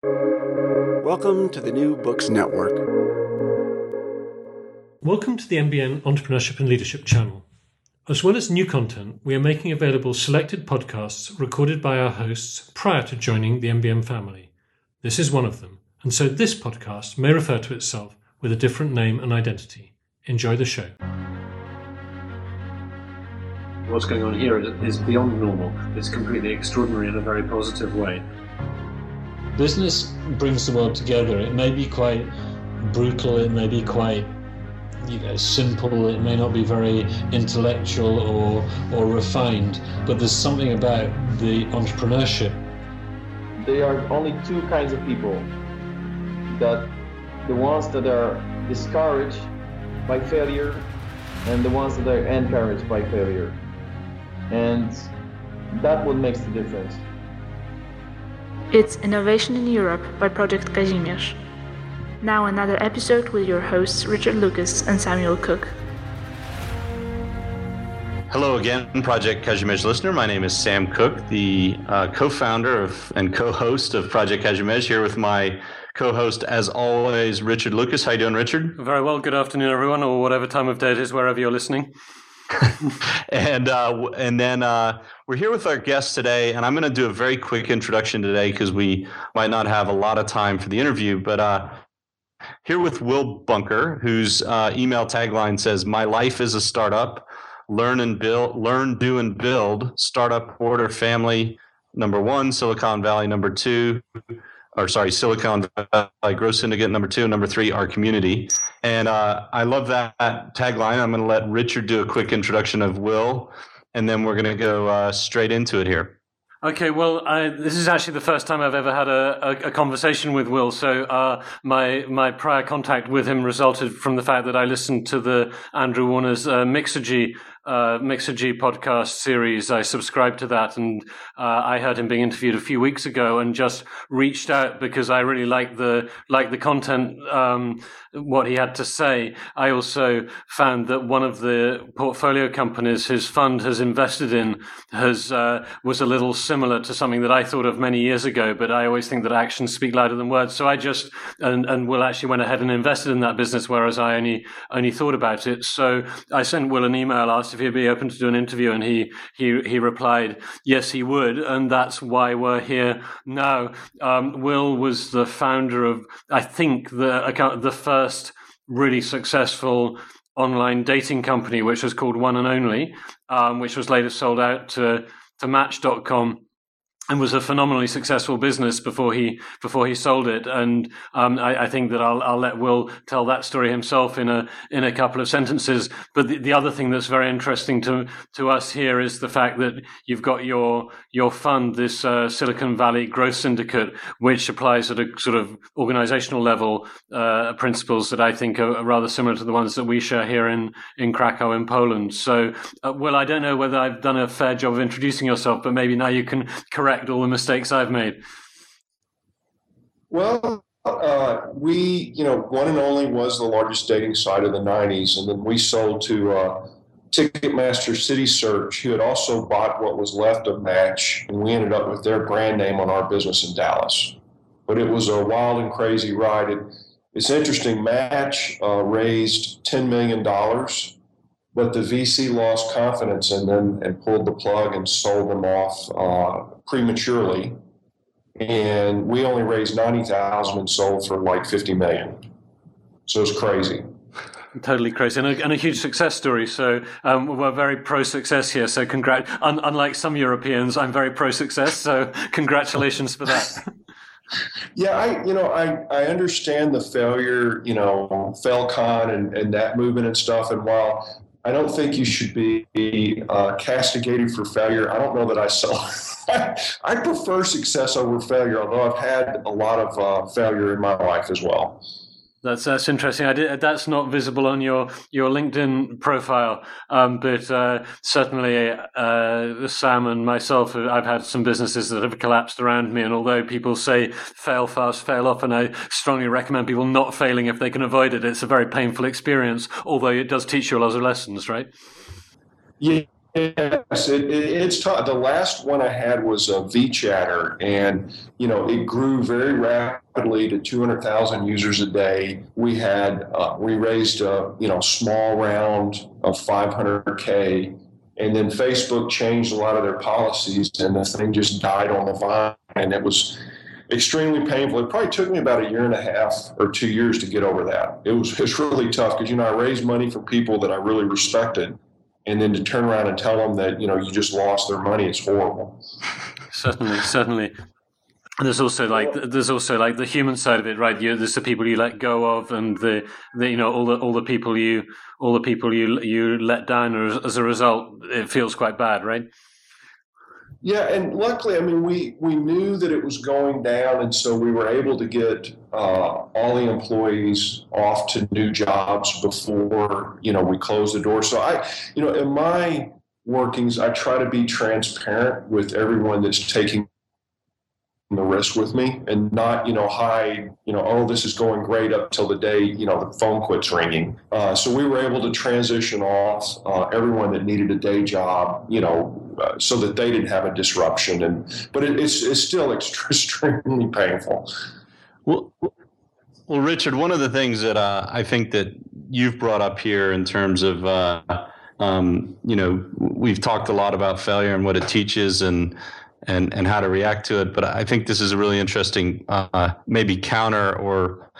Welcome to the New Books Network. Welcome to the NBN Entrepreneurship and Leadership channel. As well as new content, we are making available selected podcasts recorded by our hosts prior to joining the NBN family. This is one of them, and so this podcast may refer to itself with a different name and identity. Enjoy the show. What's going on here is beyond normal. It's completely extraordinary in a very positive way. Business brings the world together. It may be quite brutal, it may be quite you know, simple, it may not be very intellectual or, or refined, but there's something about the entrepreneurship. There are only two kinds of people that the ones that are discouraged by failure and the ones that are encouraged by failure. And that what makes the difference. It's Innovation in Europe by Project Kazimierz. Now another episode with your hosts Richard Lucas and Samuel Cook. Hello again, Project Kazimierz listener. My name is Sam Cook, the uh, co-founder of and co-host of Project Kazimierz, here with my co-host, as always, Richard Lucas. How you doing, Richard? Very well. Good afternoon, everyone, or whatever time of day it is, wherever you're listening. And uh, and then uh, we're here with our guest today, and I'm going to do a very quick introduction today because we might not have a lot of time for the interview, but. Uh, here with Will Bunker, whose uh, email tagline says, "My life is a startup. Learn and build, learn, do, and build. Startup order family number one, Silicon Valley number two, or sorry, Silicon Valley Growth Syndicate number two, number three, our community." And uh, I love that tagline. I'm going to let Richard do a quick introduction of Will, and then we're going to go uh, straight into it here. Okay, well, I, this is actually the first time I've ever had a, a, a conversation with Will. So uh, my my prior contact with him resulted from the fact that I listened to the Andrew Warner's uh, Mixergy uh, Mixergy podcast series. I subscribed to that, and uh, I heard him being interviewed a few weeks ago, and just reached out because I really liked the like the content, um, what he had to say. I also found that one of the portfolio companies his fund has invested in has uh, was a little similar to something that I thought of many years ago. But I always think that actions speak louder than words. So I just and and Will actually went ahead and invested in that business, whereas I only only thought about it. So I sent Will an email, asked if he'd be open to do an interview, and he he he replied, yes, he would, and that's why we're here now. Um, Will was the founder of, I think, the the first really successful online dating company, which was called One and Only, um, which was later sold out to to Match.com and was a phenomenally successful business before he before he sold it. And um, I, I, think that I'll, I'll let Will tell that story himself in a in a couple of sentences. But the, the, other thing that's very interesting to to us here is the fact that you've got your your fund, this uh, Silicon Valley Growth Syndicate, which applies at a sort of organizational level uh, principles that I think are, rather similar to the ones that we share here in in Krakow in Poland. So, uh, Will, I don't know whether I've done a fair job of introducing yourself, but maybe now you can correct correct all the mistakes I've made? Well, uh, we, you know, one and only was the largest dating site of the 90s, and then we sold to uh, Ticketmaster Citysearch, who had also bought what was left of Match, and we ended up with their brand name on our business in Dallas. But it was a wild and crazy ride. It, it's interesting. Match uh, raised $10 million, but the VC lost confidence in them and pulled the plug and sold them off uh, prematurely, and we only raised ninety thousand and sold for like fifty million. So it's crazy. Totally crazy, and a, and a huge success story. So um, we're very pro success here. So congrats. Un- unlike some Europeans, I'm very pro success. So congratulations for that. yeah, I you know I I understand the failure, you know, Failcon and and that movement and stuff. And while I don't think you should be uh, castigated for failure. I don't know that I saw. I prefer success over failure, although I've had a lot of uh, failure in my life as well. That's that's interesting. I did, that's not visible on your your LinkedIn profile, um, but uh, certainly uh, Sam and myself, I've had some businesses that have collapsed around me. And although people say fail fast, fail often, I strongly recommend people not failing if they can avoid it. It's a very painful experience, although it does teach you a lot of lessons, right? Yeah, Yes, it, it, it's tough. The last one I had was a VChatter, and you know it grew very rapidly to 200,000 users a day. We had uh, we raised a you know small round of 500k, and then Facebook changed a lot of their policies, and the thing just died on the vine, and it was extremely painful. It probably took me about a year and a half or two years to get over that. It was it's really tough because you know I raised money from people that I really respected and then to turn around and tell them that you know you just lost their money it's horrible. Certainly, certainly. There's also like there's also like the human side of it, right? You, there's the people you let go of, and the, the you know all the all the people you all the people you you let down, or as a result, it feels quite bad, right? Yeah, and luckily, I mean, we we knew that it was going down, and so we were able to get uh, all the employees off to new jobs before you know we closed the door. So I, you know, in my workings, I try to be transparent with everyone that's taking the risk with me and not you know hide you know oh this is going great up till the day you know the phone quits ringing uh, so we were able to transition off uh, everyone that needed a day job you know uh, so that they didn't have a disruption and but it, it's, it's still extremely painful well well richard one of the things that uh, i think that you've brought up here in terms of uh, um, you know we've talked a lot about failure and what it teaches and and and how to react to it. But I think this is a really interesting, uh, maybe counter or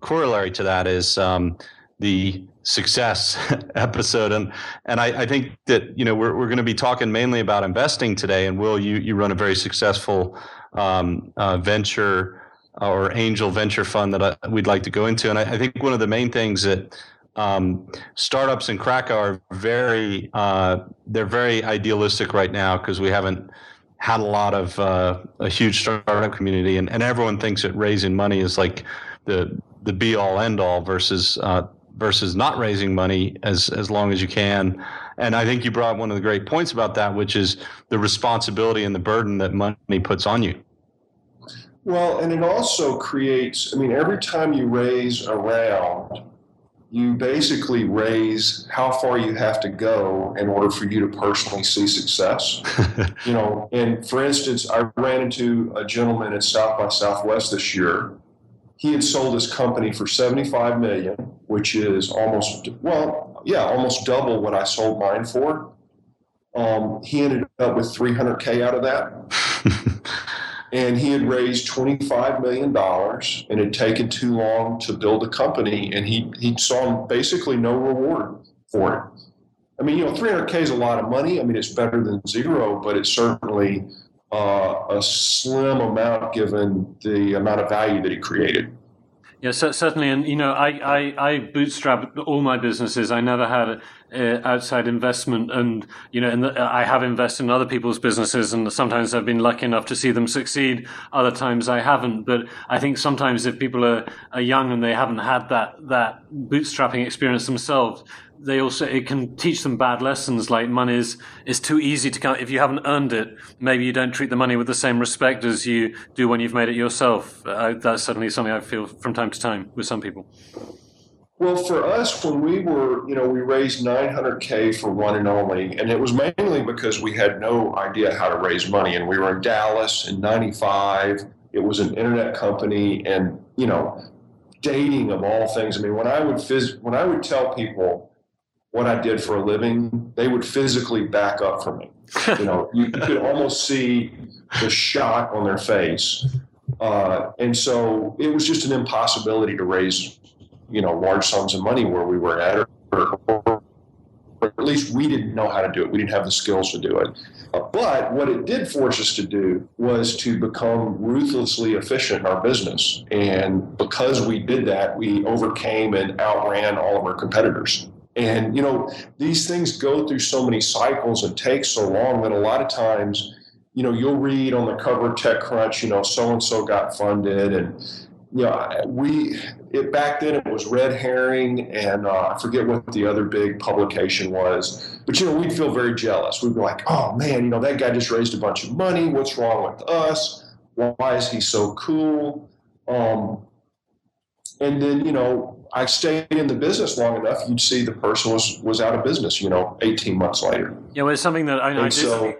corollary to that is um, the success episode, and and I, I, think that you know we're we're going to be talking mainly about investing today. And Will, you you run a very successful um, uh, venture or angel venture fund that I, we'd like to go into, and I, I think one of the main things that um, startups in Krakow are very uh, they're very idealistic right now because we haven't had a lot of uh, a huge startup community, and, and everyone thinks that raising money is like the the be all end all versus uh, versus not raising money as as long as you can. And I think you brought one of the great points about that, which is the responsibility and the burden that money puts on you. Well, and it also creates. I mean, every time you raise a round, you basically raise how far you have to go in order for you to personally see success. you know, and for instance, I ran into a gentleman at South by Southwest this year. He had sold his company for 75 million, which is almost well, yeah, almost double what I sold mine for. Um, he ended up with 300k out of that. and he had raised $25 million and had taken too long to build a company and he, he saw basically no reward for it i mean you know 300k is a lot of money i mean it's better than zero but it's certainly uh, a slim amount given the amount of value that he created yeah, certainly, and you know, I, I, I bootstrapped all my businesses. I never had uh, outside investment, and you know, I have invested in other people's businesses, and sometimes I've been lucky enough to see them succeed. Other times I haven't. But I think sometimes if people are, are young and they haven't had that that bootstrapping experience themselves, they also it can teach them bad lessons like money is is too easy to come if you haven't earned it maybe you don't treat the money with the same respect as you do when you've made it yourself. Uh, that's certainly something i feel from time to time with some people. Well for us when we were you know we raised 900k for one and only and it was mainly because we had no idea how to raise money and we were in dallas in 95 it was an internet company and you know dating of all things. I mean when i would phys- when i would tell people what I did for a living, they would physically back up for me. you know, you, you, could almost see the shock on their face. Uh, and so it was just an impossibility to raise, you know, large sums of money where we were at, or, or, or at least we didn't know how to do it. We didn't have the skills to do it. Uh, but what it did force us to do was to become ruthlessly efficient in our business. And because we did that, we overcame and outran all of our competitors. And, you know, these things go through so many cycles and take so long that a lot of times, you know, you'll read on the cover of TechCrunch, you know, so and so got funded. And, you know, we, it, back then it was Red Herring and uh, I forget what the other big publication was. But, you know, we'd feel very jealous. We'd be like, oh man, you know, that guy just raised a bunch of money. What's wrong with us? Why is he so cool? Um, and then, you know, I stayed in the business long enough, you'd see the person was was out of business. You know, eighteen months later. Yeah, well, it's something that I, I so,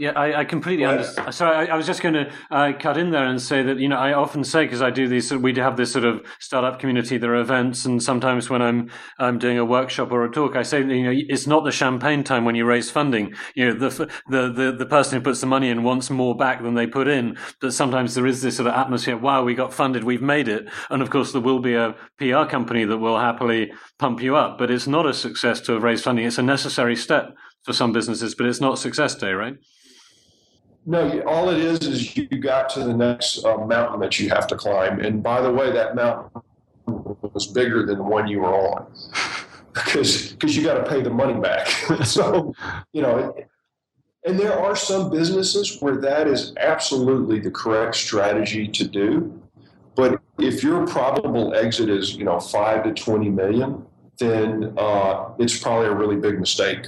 Yeah, I, I completely understand. Sorry, I, I was just going to uh, cut in there and say that you know I often say because I do these, we have this sort of startup community. There are events, and sometimes when I'm I'm doing a workshop or a talk, I say you know it's not the champagne time when you raise funding. You know the the the, the person who puts the money in wants more back than they put in. But sometimes there is this sort of atmosphere. Wow, we got funded, we've made it, and of course there will be a PR company that will happily pump you up. But it's not a success to have raised funding. It's a necessary step for some businesses, but it's not success day, right? No, all it is is you got to the next uh, mountain that you have to climb. And by the way, that mountain was bigger than the one you were on because because you got to pay the money back. so you know, and there are some businesses where that is absolutely the correct strategy to do. But if your probable exit is you know five to twenty million, then uh, it's probably a really big mistake.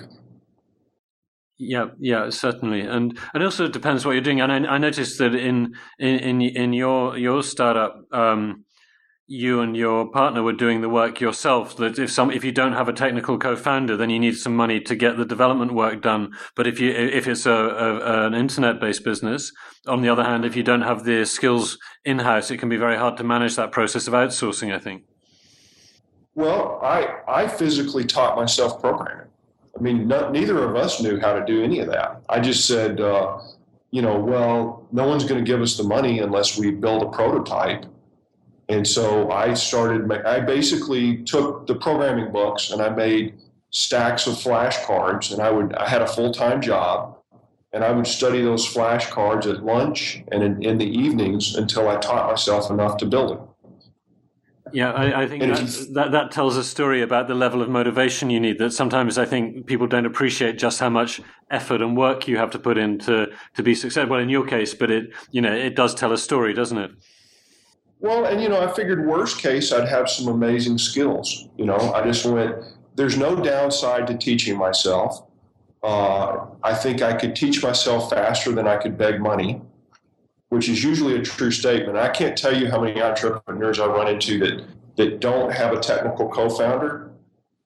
Yeah, yeah, certainly, and and also it depends what you're doing. And I, I noticed that in in in, in your your startup, um, you and your partner were doing the work yourself. That if some if you don't have a technical co-founder, then you need some money to get the development work done. But if you if it's a, a an internet based business, on the other hand, if you don't have the skills in house, it can be very hard to manage that process of outsourcing. I think. Well, I I physically taught myself programming. I mean, no, neither of us knew how to do any of that. I just said, uh, you know, well, no one's going to give us the money unless we build a prototype. And so I started. I basically took the programming books and I made stacks of flashcards. And I would. I had a full time job, and I would study those flashcards at lunch and in, in the evenings until I taught myself enough to build it. Yeah, I, I think that's, that that tells a story about the level of motivation you need. That sometimes I think people don't appreciate just how much effort and work you have to put in to, to be successful. Well, In your case, but it you know it does tell a story, doesn't it? Well, and you know, I figured worst case, I'd have some amazing skills. You know, I just went. There's no downside to teaching myself. Uh, I think I could teach myself faster than I could beg money, which is usually a true statement. I can't tell you how many entrepreneurs I run into that that don't have a technical co-founder.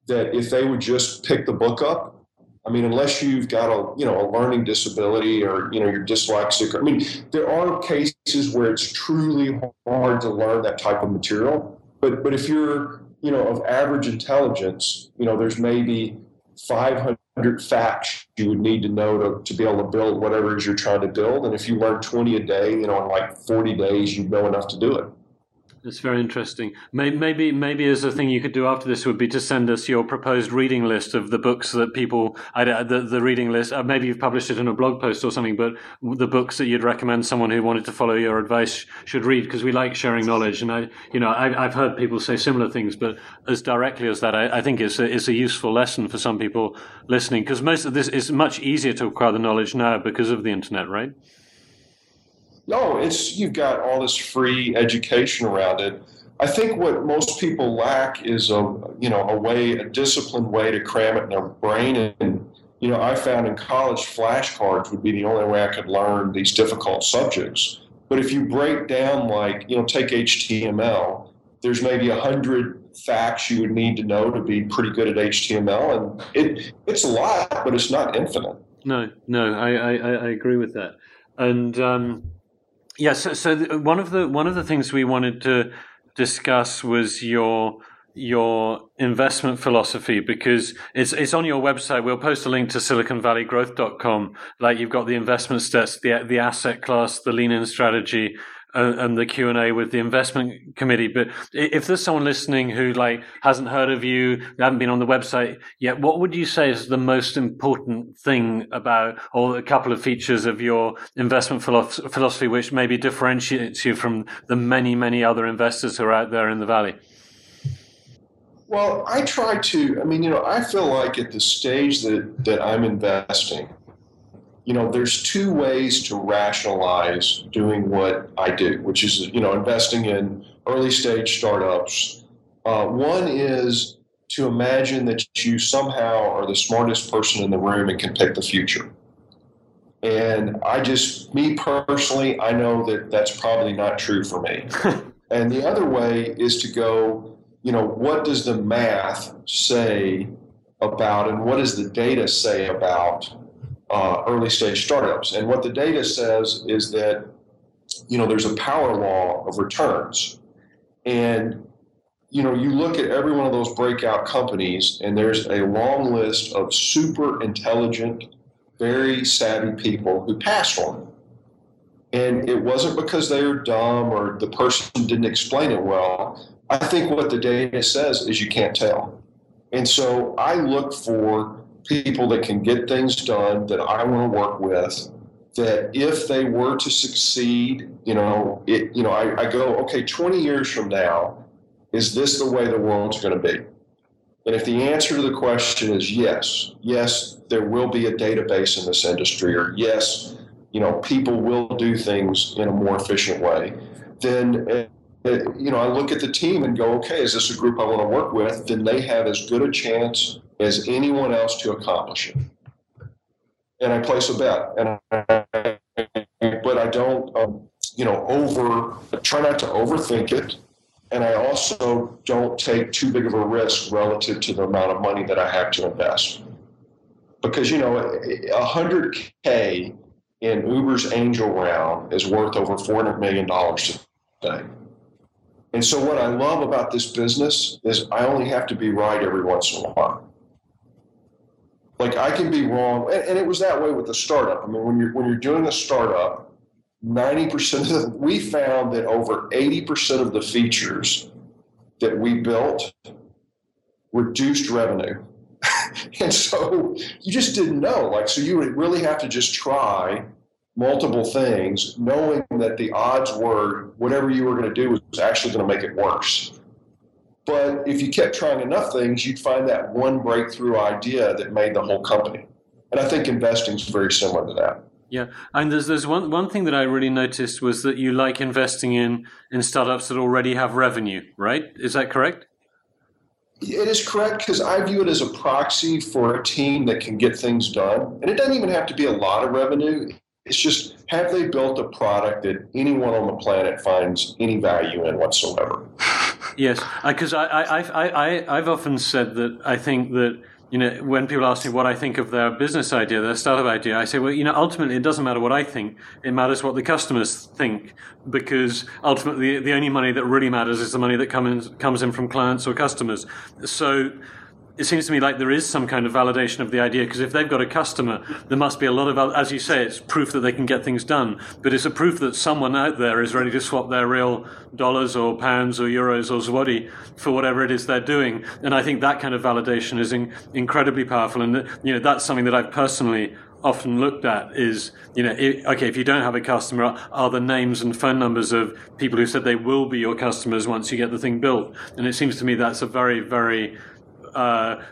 That if they would just pick the book up, I mean, unless you've got a you know a learning disability or you know you're dyslexic. I mean, there are cases where it's truly hard to learn that type of material. But but if you're you know of average intelligence, you know there's maybe 500 facts you would need to know to, to be able to build whatever it is you're trying to build. And if you learn 20 a day, you know in like 40 days, you know enough to do it. It's very interesting. Maybe, maybe, as a thing you could do after this would be to send us your proposed reading list of the books that people, the, the reading list. Uh, maybe you've published it in a blog post or something, but the books that you'd recommend someone who wanted to follow your advice should read because we like sharing knowledge. And I, you know, I, I've heard people say similar things, but as directly as that, I, I think it's a, it's a useful lesson for some people listening because most of this is much easier to acquire the knowledge now because of the internet, right? No, it's you've got all this free education around it. I think what most people lack is a you know a way, a disciplined way to cram it in their brain. And you know, I found in college flashcards would be the only way I could learn these difficult subjects. But if you break down, like you know, take HTML, there's maybe a hundred facts you would need to know to be pretty good at HTML, and it it's a lot, but it's not infinite. No, no, I, I, I agree with that. And um, yeah, so, so one of the one of the things we wanted to discuss was your your investment philosophy because it's it's on your website. We'll post a link to SiliconValleyGrowth.com. Like you've got the investment steps, the the asset class, the lean in strategy, and, and the Q and A with the investment committee. But if there's someone listening who like hasn't heard of you, haven't been on the website yet, what would you say is the most important thing about, or a couple of features of your investment philosophy, which maybe differentiates you from the many many other investors who are out there in the valley? Well, I try to. I mean, you know, I feel like at the stage that that I'm investing, you know, there's two ways to rationalize doing what I do, which is you know investing in early stage startups. Uh, one is to imagine that you somehow are the smartest person in the room and can pick the future. And I just, me personally, I know that that's probably not true for me. and the other way is to go, you know, what does the math say about and what does the data say about uh, early stage startups? And what the data says is that, you know, there's a power law of returns. And, you know, you look at every one of those breakout companies, and there's a long list of super intelligent, very savvy people who passed on it. And it wasn't because they were dumb or the person didn't explain it well. I think what the data says is you can't tell. And so I look for people that can get things done that I want to work with. That if they were to succeed, you know, it, you know, I, I go, okay, 20 years from now, is this the way the world's going to be? And if the answer to the question is yes, yes, there will be a database in this industry, or yes, you know, people will do things in a more efficient way, then eh, eh, you know, I look at the team and go, okay, is this a group I want to work with? Then they have as good a chance as anyone else to accomplish it. And I place a bet, and I, but I don't, um, you know, over try not to overthink it, and I also don't take too big of a risk relative to the amount of money that I have to invest. Because you know, a hundred k in Uber's angel round is worth over four hundred million dollars today. And so, what I love about this business is I only have to be right every once in a while. Like I can be wrong, and, and it was that way with the startup. I mean, when you're when you're doing a startup, ninety percent of we found that over eighty percent of the features that we built reduced revenue. and so you just didn't know. Like, so you would really have to just try multiple things, knowing that the odds were whatever you were going to do was actually going to make it worse. But if you kept trying enough things, you'd find that one breakthrough idea that made the whole company. And I think investing is very similar to that. Yeah, and there's there's one one thing that I really noticed was that you like investing in in startups that already have revenue, right? Is that correct? It is correct because I view it as a proxy for a team that can get things done, and it doesn't even have to be a lot of revenue. It's just have they built a product that anyone on the planet finds any value in whatsoever? Yes, uh, because I, I, I, I, I've often said that I think that you know, when people ask me what I think of their business idea, their startup idea, I say, well, you know, ultimately it doesn't matter what I think. It matters what the customers think because ultimately the only money that really matters is the money that comes comes in from clients or customers. So it seems to me like there is some kind of validation of the idea because if they've got a customer, there must be a lot of, as you say, it's proof that they can get things done. But it's a proof that someone out there is ready to swap their real dollars or pounds or euros or zloty for whatever it is they're doing. And I think that kind of validation is in, incredibly powerful. And you know that's something that I've personally often looked at is, you know, it, okay, if you don't have a customer, are the names and phone numbers of people who said they will be your customers once you get the thing built? And it seems to me that's a very, very uh,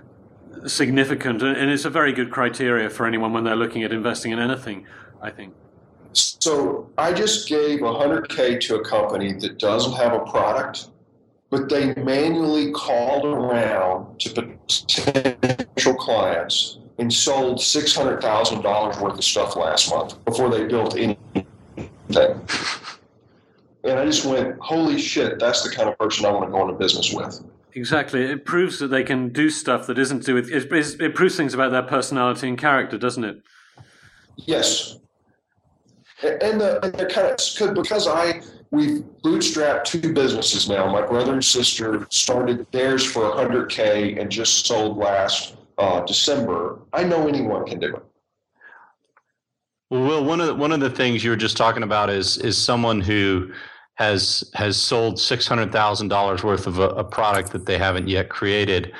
significant, and it's a very good criteria for anyone when they're looking at investing in anything. I think. So I just gave 100k to a company that doesn't have a product, but they manually called around to potential clients and sold $600,000 worth of stuff last month before they built anything. And I just went, holy shit, that's the kind of person I want to go into business with. Exactly. It proves that they can do stuff that isn't to do with it, it proves things about their personality and character, doesn't it? Yes. And, the, and the kind of because I we've bootstrapped two businesses now. My brother and sister started theirs for 100k and just sold last uh, December. I know anyone can do it. Well, one of the, one of the things you were just talking about is is someone who has has sold six hundred thousand dollars worth of a, a, product that they haven't yet created.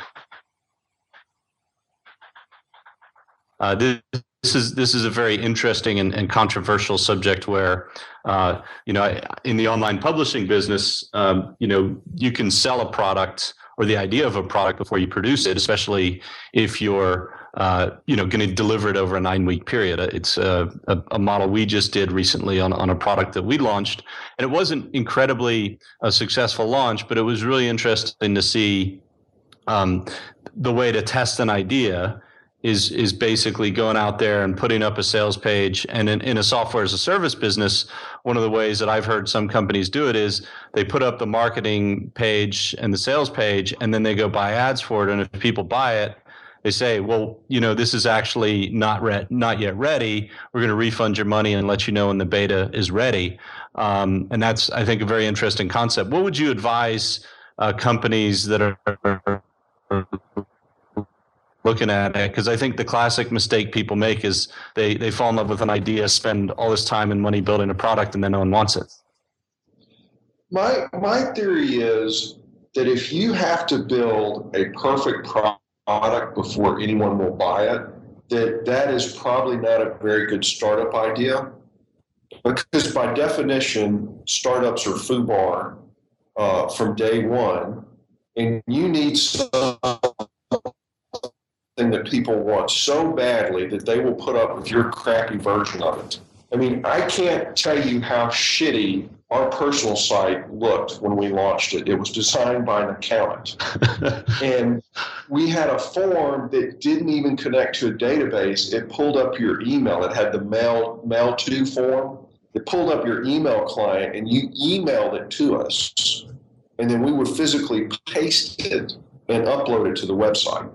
Uh, this, this, is this is a very interesting and, and controversial subject where uh, you know in the online publishing business um, you know you can sell a product or the idea of a product before you produce it, especially if you're uh, you know, going to deliver it over a nine week period. Uh, it's a, a, a, model we just did recently on, on a product that we launched. And it wasn't incredibly a successful launch, but it was really interesting to see um, the way to test an idea is is basically going out there and putting up a sales page. And in, in a software as a service business, one of the ways that I've heard some companies do it is they put up the marketing page and the sales page, and then they go buy ads for it. And if people buy it, they say, well, you know, this is actually not re- not yet ready. We're going to refund your money and let you know when the beta is ready. Um, and that's, I think, a very interesting concept. What would you advise uh, companies that are looking at it because I think the classic mistake people make is they they fall in love with an idea, spend all this time and money building a product, and then no one wants it. My my theory is that if you have to build a perfect product before anyone will buy it, that that is probably not a very good startup idea. Because by definition, startups are FUBAR uh, from day one, and you need something that people want so badly that they will put up with your crappy version of it. I mean, I can't tell you how shitty our personal site looked when we launched it. It was designed by an accountant. and we had a form that didn't even connect to a database. It pulled up your email. It had the mail mail to form. It pulled up your email client and you emailed it to us. And then we would physically paste it and upload it to the website.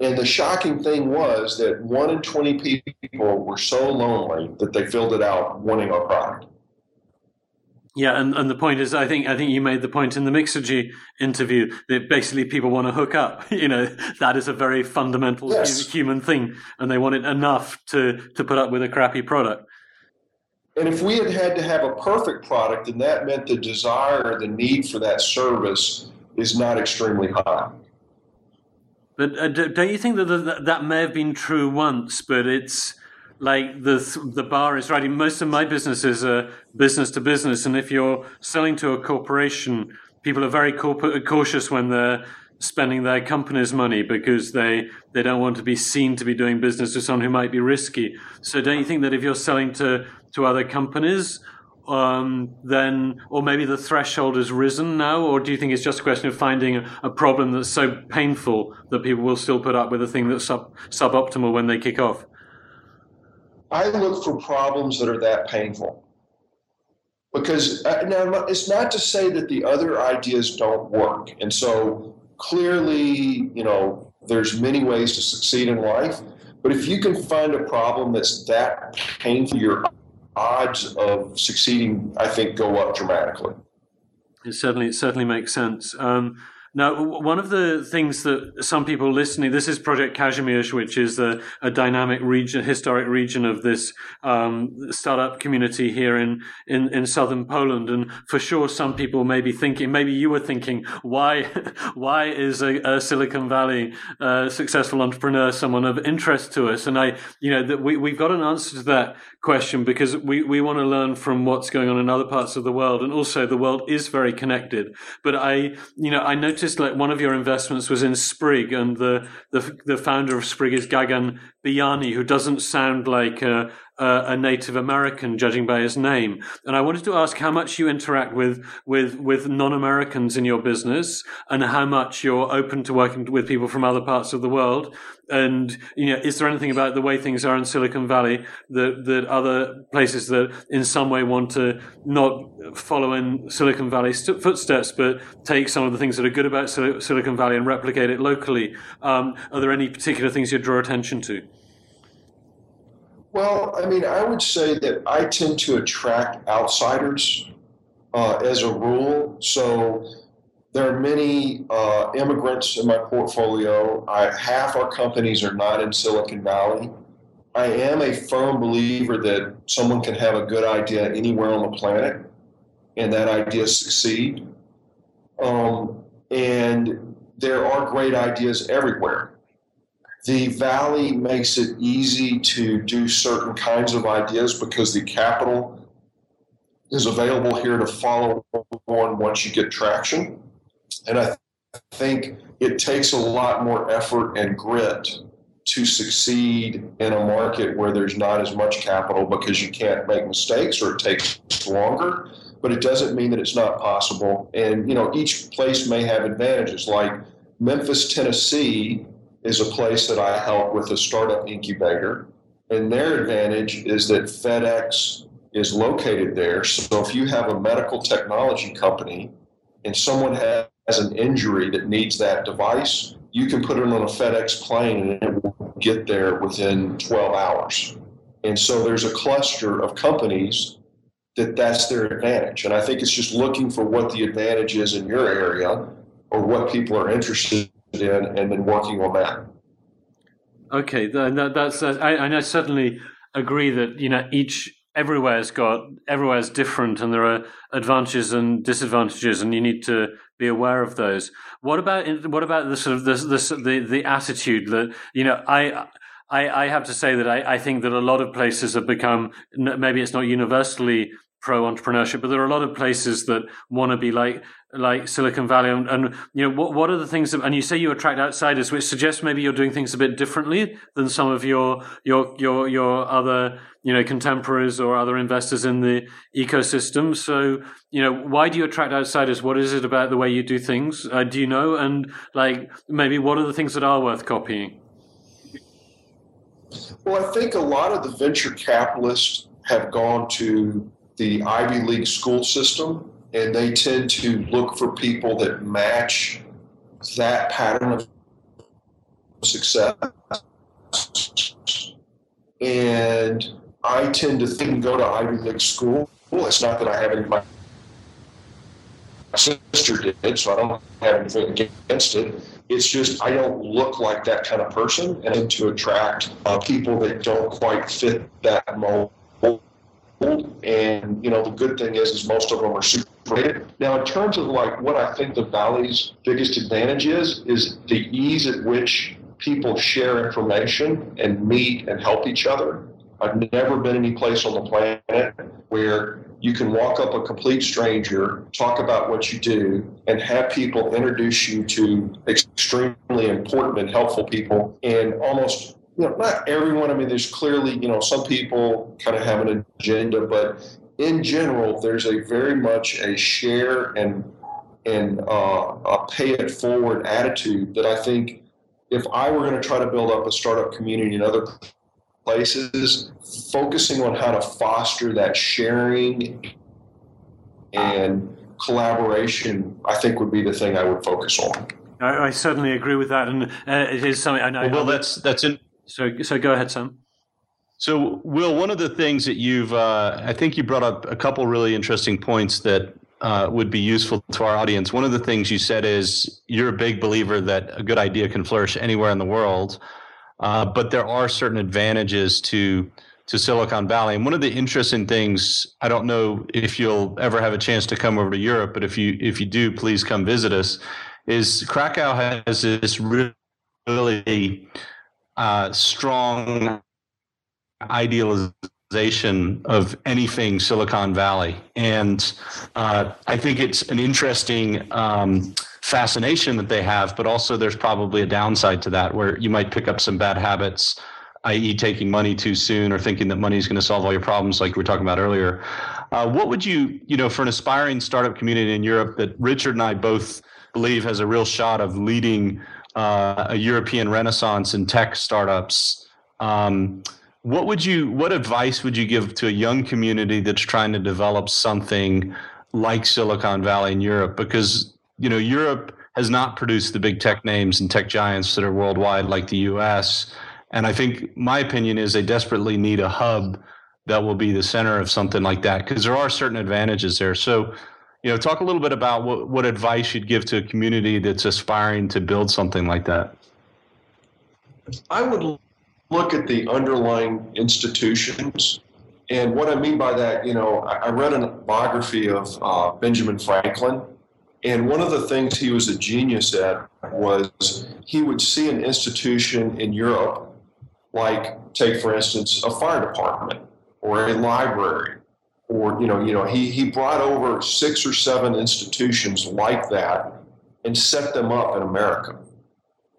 And the shocking thing was that one in 20 people were so lonely that they filled it out wanting our product. Yeah, and, and the point is, I think I think you made the point in the Mixergy interview that basically people want to hook up. You know, that is a very fundamental yes. human thing, and they want it enough to to put up with a crappy product. And if we had had to have a perfect product, then that meant the desire, the need for that service is not extremely high. But uh, don't you think that the, that may have been true once, but it's like the the bar is right. Most of my businesses are business to business, and if you're selling to a corporation, people are very cautious when they're spending their company's money because they they don't want to be seen to be doing business with someone who might be risky. So don't you think that if you're selling to to other companies um, then, or maybe the threshold has risen now, or do you think it's just a question of finding a, a, problem that's so painful that people will still put up with a thing that's sub suboptimal when they kick off? I look for problems that are that painful. Because uh, now it's not to say that the other ideas don't work. And so clearly, you know, there's many ways to succeed in life. But if you can find a problem that's that painful, you're odds of succeeding, I think, go up dramatically. It certainly, it certainly makes sense. Um, now, one of the things that some people listening, this is Project Kazimierz, which is a, a dynamic region, historic region of this um, startup community here in, in, in southern Poland. And for sure, some people may be thinking, maybe you were thinking, why, why is a, a Silicon Valley uh, successful entrepreneur someone of interest to us? And I, you know, that we, we've got an answer to that question because we, we want to learn from what's going on in other parts of the world. And also the world is very connected. But I, you know, I noticed like one of your investments was in Sprig and the, the, the founder of Sprig is Gagan Biyani, who doesn't sound like a, uh, a Native American, judging by his name. And I wanted to ask how much you interact with with with non-Americans in your business, and how much you're open to working with people from other parts of the world. And you know, is there anything about the way things are in Silicon Valley that that other places that in some way want to not follow in Silicon Valley's footsteps, but take some of the things that are good about Silicon Valley and replicate it locally? Um, are there any particular things you draw attention to? Well, I mean, I would say that I tend to attract outsiders uh, as a rule. So there are many uh, immigrants in my portfolio. I, half our companies are not in Silicon Valley. I am a firm believer that someone can have a good idea anywhere on the planet and that idea succeed. Um, and there are great ideas everywhere. The valley makes it easy to do certain kinds of ideas because the capital is available here to follow on once you get traction. And I think it takes a lot more effort and grit to succeed in a market where there's not as much capital because you can't make mistakes or it takes longer but it doesn't mean that it's not possible and you know each place may have advantages like memphis tennessee is a place that I help with a startup incubator. And their advantage is that FedEx is located there. So if you have a medical technology company and someone has an injury that needs that device, you can put it on a FedEx plane and it will get there within 12 hours. And so there's a cluster of companies that that's their advantage. And I think it's just looking for what the advantage is in your area or what people are interested and then working on that. Okay, that's uh, I, I certainly agree that you know each everywhere's got everywhere's different, and there are advantages and disadvantages, and you need to be aware of those. What about what about the sort of the the the, the attitude that you know I. I, I have to say that I, I think that a lot of places have become maybe it's not universally pro entrepreneurship, but there are a lot of places that want to be like like Silicon Valley, and, and, you know what what are the things? That, and you say you attract outsiders, which suggests maybe you're doing things a bit differently than some of your your your your other you know contemporaries or other investors in the ecosystem. So you know why do you attract outsiders? What is it about the way you do things? Uh, do you know? And like maybe what are the things that are worth copying? Well, I think a lot of the venture capitalists have gone to the Ivy League school system, and they tend to look for people that match that pattern of success. And I tend to think and go to Ivy League school. Well, it's not that I have any. My sister did, so I don't have anything against it. It's just I don't look like that kind of person, and to attract uh, people that don't quite fit that mold and you know the good thing is is most of them are super rated. Now in terms of like what I think the valley's biggest advantage is is the ease at which people share information and meet and help each other. I've never been any place on the planet where you can walk up a complete stranger, talk about what you do, and have people introduce you to extremely important and helpful people And almost you know, not everyone. I mean, there's clearly, you know, some people kind of have an agenda, but in general, there's a very much a share and and uh, a pay it forward attitude that I think if I were going to try to build up a startup community in other places, focusing on how to foster that sharing and collaboration, I think would be the thing I would focus on. I, I certainly agree with that, and uh, it is something. I know. Well, that's that's in so, so go ahead, Sam. So, Will, one of the things that you've, uh, I think you brought up a couple really interesting points that uh, would be useful to our audience. One of the things you said is you're a big believer that a good idea can flourish anywhere in the world, uh, but there are certain advantages to to Silicon Valley. And one of the interesting things, I don't know if you'll ever have a chance to come over to Europe, but if you if you do, please come visit us. Is Krakow has this really uh, strong idealization of anything Silicon Valley. And uh, I think it's an interesting um, fascination that they have, but also there's probably a downside to that where you might pick up some bad habits, i.e., taking money too soon or thinking that money is going to solve all your problems, like we were talking about earlier. Uh, what would you, you know, for an aspiring startup community in Europe that Richard and I both believe has a real shot of leading uh, a European renaissance in tech startups. Um, what would you? What advice would you give to a young community that's trying to develop something like Silicon Valley in Europe? Because you know Europe has not produced the big tech names and tech giants that are worldwide like the U.S. And I think my opinion is they desperately need a hub that will be the center of something like that because there are certain advantages there. So you know, talk a little bit about what, what advice you'd give to a community that's aspiring to build something like that. I would look at the underlying institutions. And what I mean by that, you know, I read a biography of uh, Benjamin Franklin. And one of the things he was a genius at was he would see an institution in Europe, like, take for instance, a fire department or a library or you know, you know, he he brought over six or seven institutions like that and set them up in America.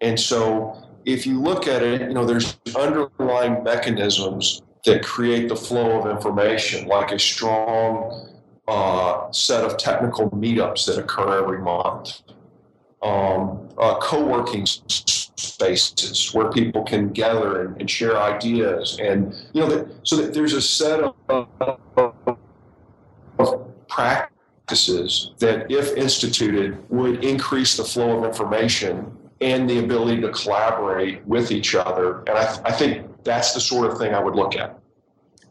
And so, if you look at it, you know, there's underlying mechanisms that create the flow of information, like a strong uh, set of technical meetups that occur every month, um, uh, co-working spaces where people can gather and, and share ideas, and you know, that, so that there's a set of, of practices that, if instituted, would increase the flow of information and the ability to collaborate with each other. And I, I think that's the sort of thing I would look at.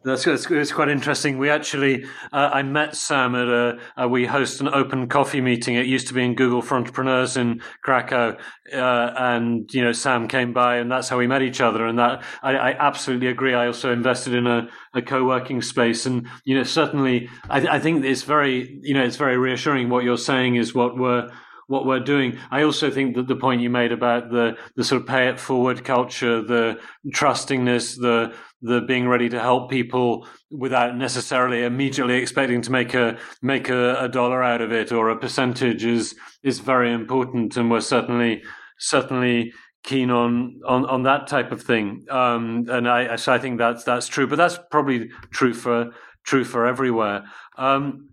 That's, that's, that's quite interesting. We actually, uh, I met Sam at a, uh, we host an open coffee meeting. It used to be in Google for Entrepreneurs in Krakow, uh, and you know Sam came by, and that's how we met each other. And that I, I absolutely agree. I also invested in a, a co-working space, and you know certainly I, I think it's very you know it's very reassuring. What you're saying is what we're what we're doing. I also think that the point you made about the the sort of pay it forward culture, the trustingness, the the being ready to help people without necessarily immediately expecting to make a make a, a dollar out of it or a percentage is is very important, and we're certainly certainly keen on on on that type of thing. Um, and I so I think that's that's true, but that's probably true for true for everywhere. Um,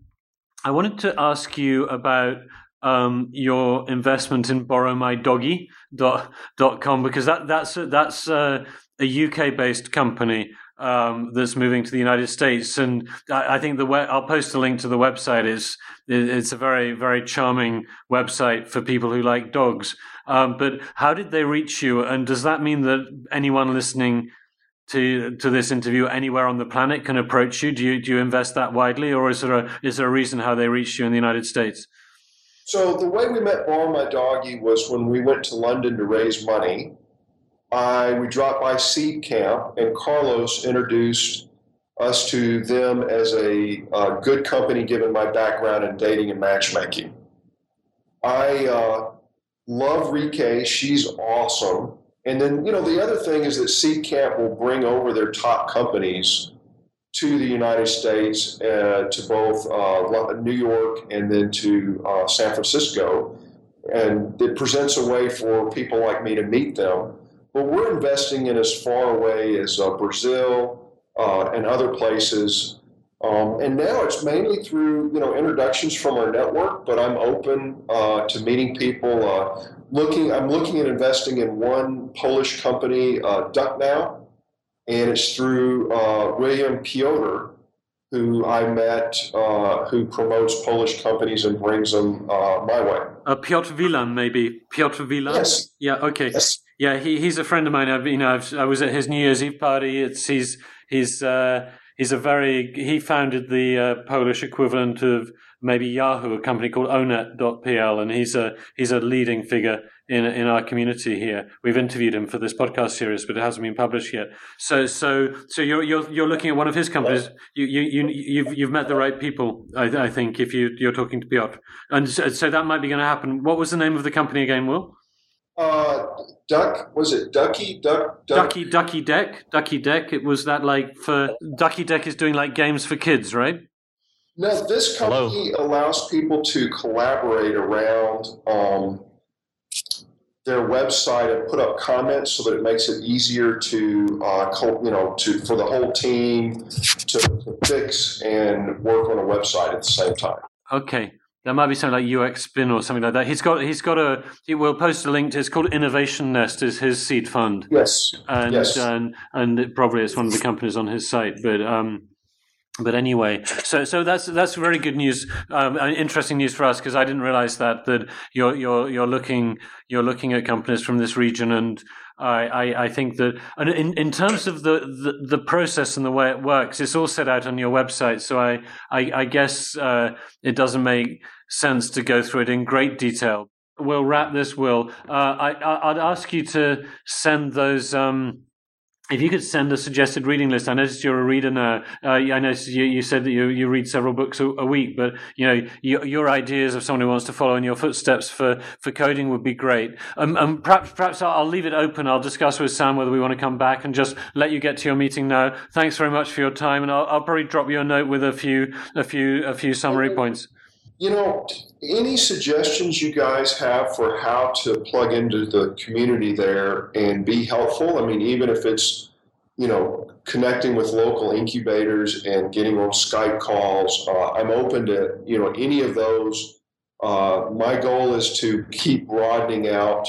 I wanted to ask you about um, your investment in borrowmydoggy.com because that that's that's uh, a UK based company um, that's moving to the United States, and I, I think the web, I'll post a link to the website. is It's a very very charming website for people who like dogs. Um, but how did they reach you? And does that mean that anyone listening to to this interview anywhere on the planet can approach you? Do you do you invest that widely, or is there a is there a reason how they reached you in the United States? So the way we met Borrow My Doggy was when we went to London to raise money I we dropped by Seed Camp, and Carlos introduced us to them as a uh, good company given my background in dating and matchmaking. I uh, love Rikke; she's awesome. And then you know the other thing is that Seed Camp will bring over their top companies to the United States, uh, to both uh, New York and then to uh, San Francisco, and it presents a way for people like me to meet them but we're investing in as far away as uh, Brazil uh, and other places. Um, and now it's mainly through you know introductions from our network, but I'm open uh, to meeting people. Looking, I'm looking at investing in one Polish company, uh, DuckNow, and it's through uh, William Piotr, who I met, uh, who promotes Polish companies and brings them uh, my way. Uh, Piotr Wilam, maybe Piotr Wilam. Yes. Yeah. Okay. Yes. Yeah, he, he's a friend of mine. I've, you know, I've, i was at his New Year's Eve party. It's he's he's uh, he's a very he founded the uh, Polish equivalent of maybe Yahoo, a company called Onet.pl, and he's a he's a leading figure in in our community here. We've interviewed him for this podcast series, but it hasn't been published yet. So so so you're you're you're looking at one of his companies. You you you you've you've met the right people. I, I think if you you're talking to Piotr, and so, so that might be going to happen. What was the name of the company again, Will? Uh, duck was it Ducky Duck, duck Ducky Ducky Deck Ducky Deck? It was that like for Ducky Deck is doing like games for kids, right? No, this company Hello. allows people to collaborate around um, their website and put up comments so that it makes it easier to uh, co- you know to for the whole team to, to fix and work on a website at the same time. Okay. that might be something like UXPin or something like that. He's got he's got a he will post a link to it's called Innovation Nest is his seed fund. Yes. And yes. and and it probably it's one of the companies on his site. But um but anyway, so so that's that's very good news, um, interesting news for us because I didn't realize that that you're you're you're looking you're looking at companies from this region and I, I, I, think that, and in, in terms of the, the, the, process and the way it works, it's all set out on your website. So I, I, I guess uh, it doesn't make sense to go through it in great detail. We'll wrap this, Will. Uh, I I, would ask you to send those. Um, if you could send a suggested reading list, I noticed you're a reader now. Uh, I noticed you, you, said that you, you read several books a, a week, but you know your, your, ideas of someone who wants to follow in your footsteps for, for coding would be great. Um, um, perhaps perhaps I'll, I'll leave it open. I'll discuss with Sam whether we want to come back and just let you get to your meeting now. Thanks very much for your time, and I'll, I'll probably drop you a note with a few a few a few summary points you know, any suggestions you guys have for how to plug into the community there and be helpful? I mean, even if it's, you know, connecting with local incubators and getting on Skype calls, uh, I'm open to, you know, any of those. Uh, my goal is to keep broadening out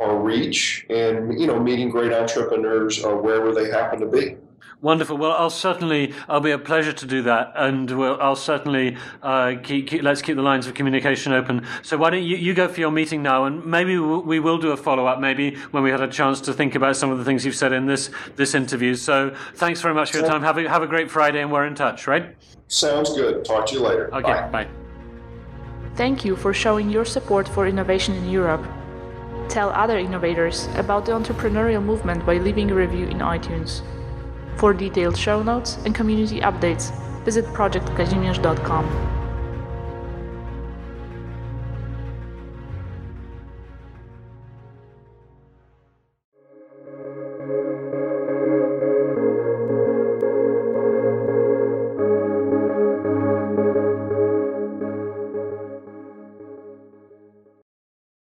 our reach and you know meeting great entrepreneurs uh, wherever they happen to be. Wonderful. Well, I'll certainly, I'll be a pleasure to do that, and we'll, I'll certainly uh, keep, keep, let's keep the lines of communication open. So why don't you, you go for your meeting now, and maybe we will do a follow up, maybe when we had a chance to think about some of the things you've said in this this interview. So thanks very much for your time. Have a have a great Friday, and we're in touch, right? Sounds good. Talk to you later. Okay. Bye. bye. Thank you for showing your support for innovation in Europe. Tell other innovators about the entrepreneurial movement by leaving a review in iTunes. For detailed show notes and community updates, visit projectkazimierz.com.